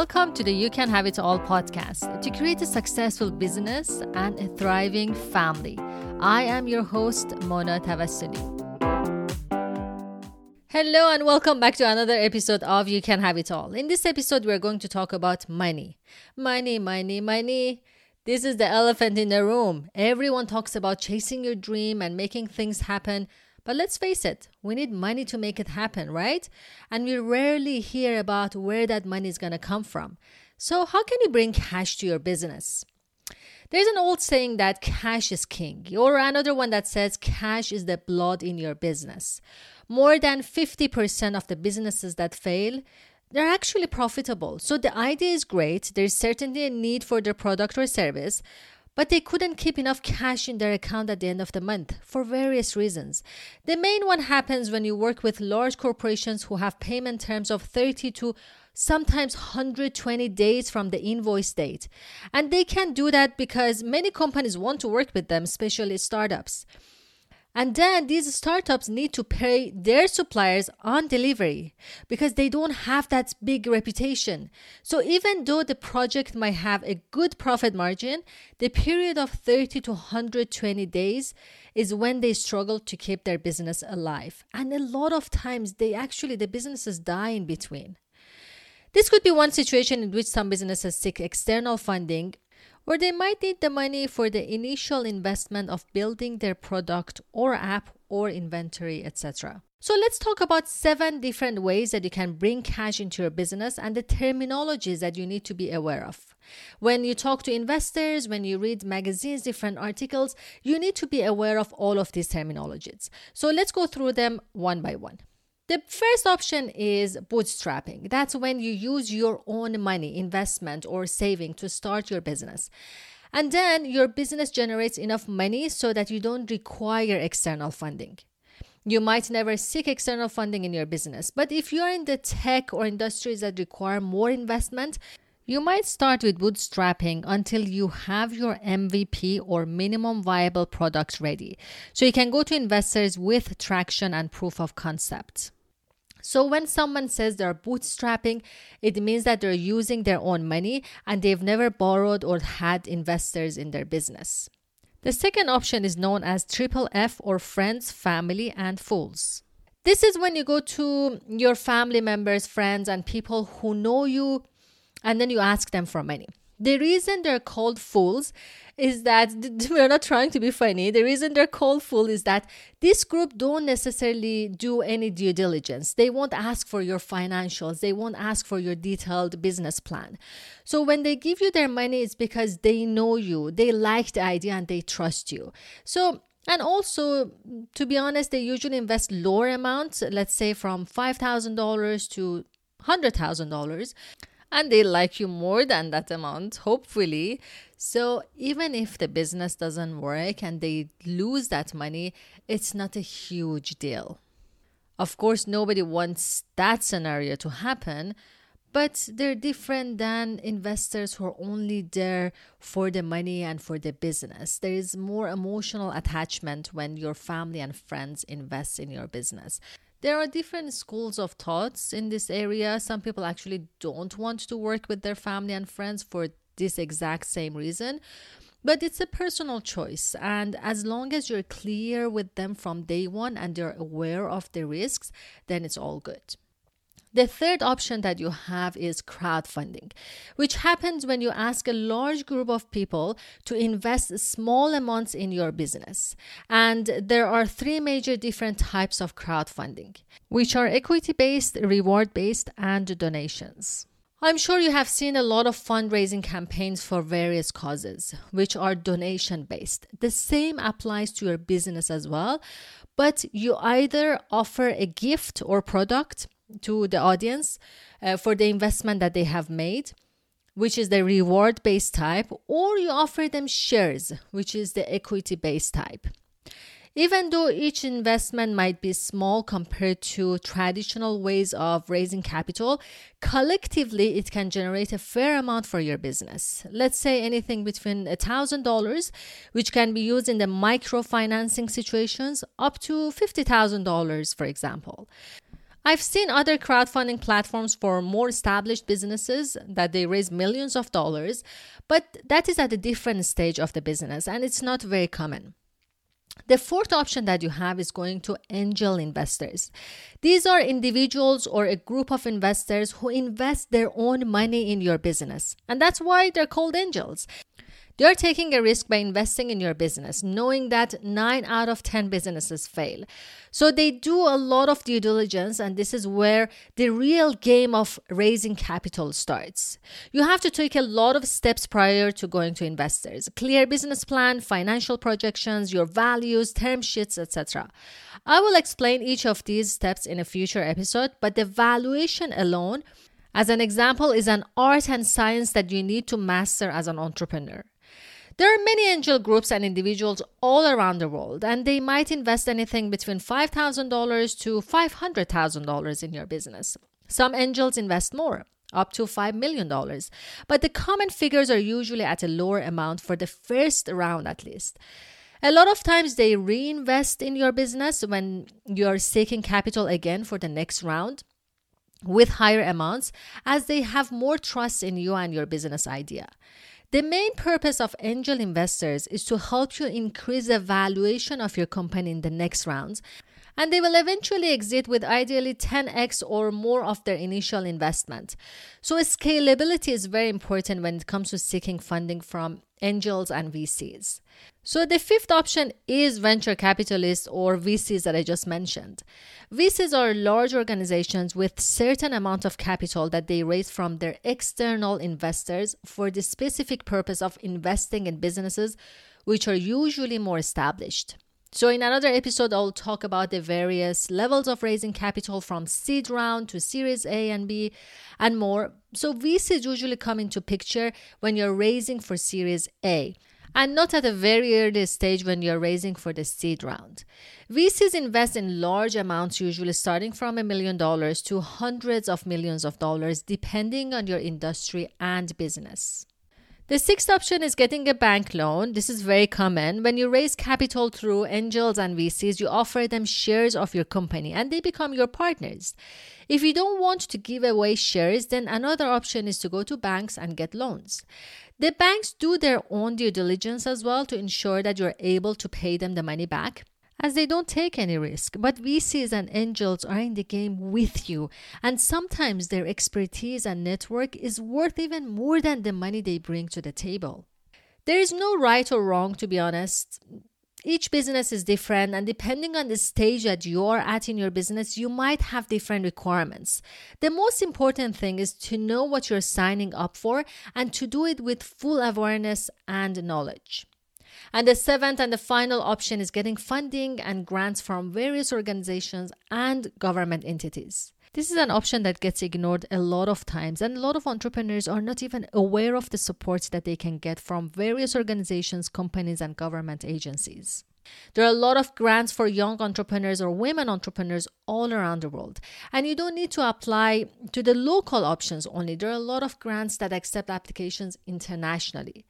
Welcome to the You Can Have It All podcast to create a successful business and a thriving family. I am your host, Mona Tavasoli. Hello, and welcome back to another episode of You Can Have It All. In this episode, we're going to talk about money. Money, money, money. This is the elephant in the room. Everyone talks about chasing your dream and making things happen. But let's face it, we need money to make it happen, right? And we rarely hear about where that money is going to come from. So, how can you bring cash to your business? There's an old saying that cash is king, or another one that says cash is the blood in your business. More than 50% of the businesses that fail they're actually profitable. So the idea is great. There's certainly a need for their product or service, but they couldn't keep enough cash in their account at the end of the month for various reasons. The main one happens when you work with large corporations who have payment terms of 30 to sometimes 120 days from the invoice date. And they can do that because many companies want to work with them, especially startups. And then these startups need to pay their suppliers on delivery because they don't have that big reputation. So even though the project might have a good profit margin, the period of 30 to 120 days is when they struggle to keep their business alive. And a lot of times they actually the businesses die in between. This could be one situation in which some businesses seek external funding or they might need the money for the initial investment of building their product or app or inventory, etc. So let's talk about seven different ways that you can bring cash into your business and the terminologies that you need to be aware of. When you talk to investors, when you read magazines, different articles, you need to be aware of all of these terminologies. So let's go through them one by one. The first option is bootstrapping. That's when you use your own money, investment, or saving to start your business. And then your business generates enough money so that you don't require external funding. You might never seek external funding in your business, but if you are in the tech or industries that require more investment, you might start with bootstrapping until you have your MVP or minimum viable product ready. So you can go to investors with traction and proof of concept. So, when someone says they're bootstrapping, it means that they're using their own money and they've never borrowed or had investors in their business. The second option is known as triple F or friends, family, and fools. This is when you go to your family members, friends, and people who know you, and then you ask them for money. The reason they're called fools is that we're not trying to be funny. The reason they're called fool is that this group don't necessarily do any due diligence. They won't ask for your financials. They won't ask for your detailed business plan. So when they give you their money, it's because they know you, they like the idea, and they trust you. So and also, to be honest, they usually invest lower amounts, let's say from $5,000 to $100,000 and they like you more than that amount, hopefully. So even if the business doesn't work and they lose that money, it's not a huge deal. Of course, nobody wants that scenario to happen, but they're different than investors who are only there for the money and for the business. There is more emotional attachment when your family and friends invest in your business. There are different schools of thoughts in this area. Some people actually don't want to work with their family and friends for this exact same reason. But it's a personal choice. And as long as you're clear with them from day one and they're aware of the risks, then it's all good. The third option that you have is crowdfunding, which happens when you ask a large group of people to invest small amounts in your business. And there are three major different types of crowdfunding, which are equity based, reward based, and donations. I'm sure you have seen a lot of fundraising campaigns for various causes, which are donation based. The same applies to your business as well, but you either offer a gift or product to the audience uh, for the investment that they have made, which is the reward based type, or you offer them shares, which is the equity based type. Even though each investment might be small compared to traditional ways of raising capital, collectively it can generate a fair amount for your business. Let's say anything between $1,000, which can be used in the microfinancing situations, up to $50,000, for example. I've seen other crowdfunding platforms for more established businesses that they raise millions of dollars, but that is at a different stage of the business and it's not very common. The fourth option that you have is going to angel investors. These are individuals or a group of investors who invest their own money in your business. And that's why they're called angels. You're taking a risk by investing in your business, knowing that 9 out of 10 businesses fail. So they do a lot of due diligence, and this is where the real game of raising capital starts. You have to take a lot of steps prior to going to investors clear business plan, financial projections, your values, term sheets, etc. I will explain each of these steps in a future episode, but the valuation alone as an example, is an art and science that you need to master as an entrepreneur. There are many angel groups and individuals all around the world, and they might invest anything between $5,000 to $500,000 in your business. Some angels invest more, up to $5 million, but the common figures are usually at a lower amount for the first round at least. A lot of times they reinvest in your business when you're seeking capital again for the next round with higher amounts as they have more trust in you and your business idea. The main purpose of angel investors is to help you increase the valuation of your company in the next rounds, and they will eventually exit with ideally 10x or more of their initial investment. So, scalability is very important when it comes to seeking funding from angels and VCs. So, the fifth option is venture capitalists or VCs that I just mentioned. VCs are large organizations with certain amount of capital that they raise from their external investors for the specific purpose of investing in businesses which are usually more established. So, in another episode, I'll talk about the various levels of raising capital from seed round to Series A and B and more. So, VCs usually come into picture when you're raising for Series A and not at a very early stage when you're raising for the seed round. VCs invest in large amounts, usually starting from a million dollars to hundreds of millions of dollars, depending on your industry and business. The sixth option is getting a bank loan. This is very common. When you raise capital through angels and VCs, you offer them shares of your company and they become your partners. If you don't want to give away shares, then another option is to go to banks and get loans. The banks do their own due diligence as well to ensure that you're able to pay them the money back as they don't take any risk. But VCs and angels are in the game with you, and sometimes their expertise and network is worth even more than the money they bring to the table. There is no right or wrong, to be honest each business is different and depending on the stage that you're at in your business you might have different requirements the most important thing is to know what you're signing up for and to do it with full awareness and knowledge and the seventh and the final option is getting funding and grants from various organizations and government entities this is an option that gets ignored a lot of times, and a lot of entrepreneurs are not even aware of the support that they can get from various organizations, companies, and government agencies. There are a lot of grants for young entrepreneurs or women entrepreneurs all around the world. And you don't need to apply to the local options only. There are a lot of grants that accept applications internationally.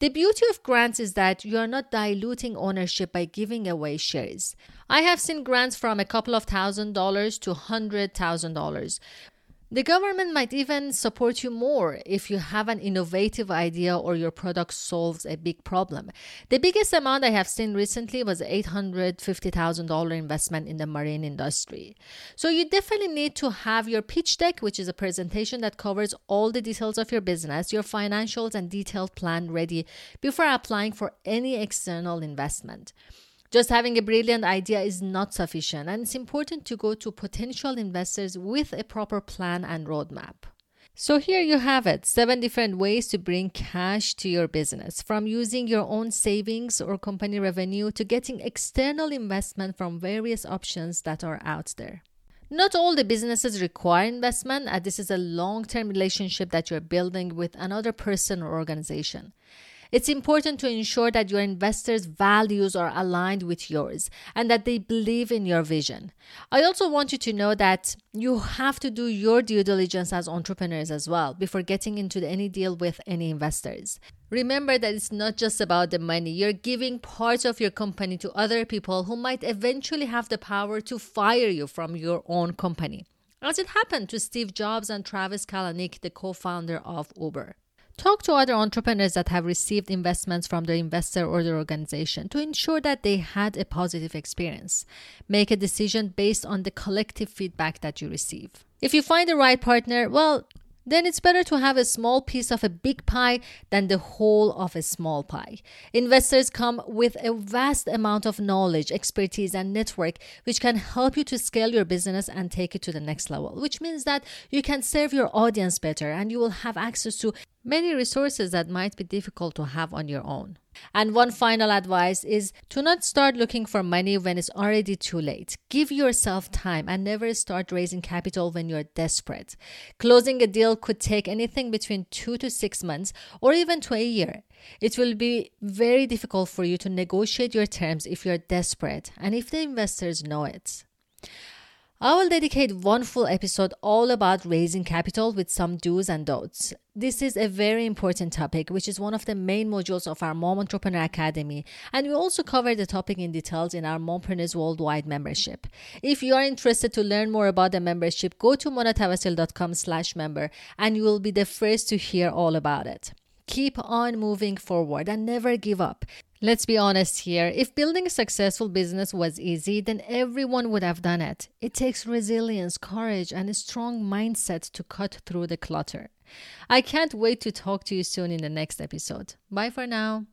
The beauty of grants is that you are not diluting ownership by giving away shares. I have seen grants from a couple of thousand dollars to hundred thousand dollars, the government might even support you more if you have an innovative idea or your product solves a big problem. The biggest amount I have seen recently was $850,000 investment in the marine industry. So you definitely need to have your pitch deck, which is a presentation that covers all the details of your business, your financials and detailed plan ready before applying for any external investment. Just having a brilliant idea is not sufficient, and it's important to go to potential investors with a proper plan and roadmap. So, here you have it seven different ways to bring cash to your business from using your own savings or company revenue to getting external investment from various options that are out there. Not all the businesses require investment, and this is a long term relationship that you're building with another person or organization. It's important to ensure that your investors' values are aligned with yours and that they believe in your vision. I also want you to know that you have to do your due diligence as entrepreneurs as well before getting into any deal with any investors. Remember that it's not just about the money. You're giving parts of your company to other people who might eventually have the power to fire you from your own company. as it happened to Steve Jobs and Travis Kalanick, the co founder of Uber. Talk to other entrepreneurs that have received investments from their investor or their organization to ensure that they had a positive experience. Make a decision based on the collective feedback that you receive. If you find the right partner, well, then it's better to have a small piece of a big pie than the whole of a small pie. Investors come with a vast amount of knowledge, expertise, and network, which can help you to scale your business and take it to the next level, which means that you can serve your audience better and you will have access to many resources that might be difficult to have on your own. And one final advice is to not start looking for money when it's already too late. Give yourself time and never start raising capital when you're desperate. Closing a deal could take anything between two to six months or even to a year. It will be very difficult for you to negotiate your terms if you're desperate and if the investors know it. I will dedicate one full episode all about raising capital with some do's and don'ts. This is a very important topic, which is one of the main modules of our Mom Entrepreneur Academy, and we also cover the topic in details in our Mompreneurs Worldwide membership. If you are interested to learn more about the membership, go to monatavasoli.com slash member, and you will be the first to hear all about it. Keep on moving forward and never give up. Let's be honest here. If building a successful business was easy, then everyone would have done it. It takes resilience, courage, and a strong mindset to cut through the clutter. I can't wait to talk to you soon in the next episode. Bye for now.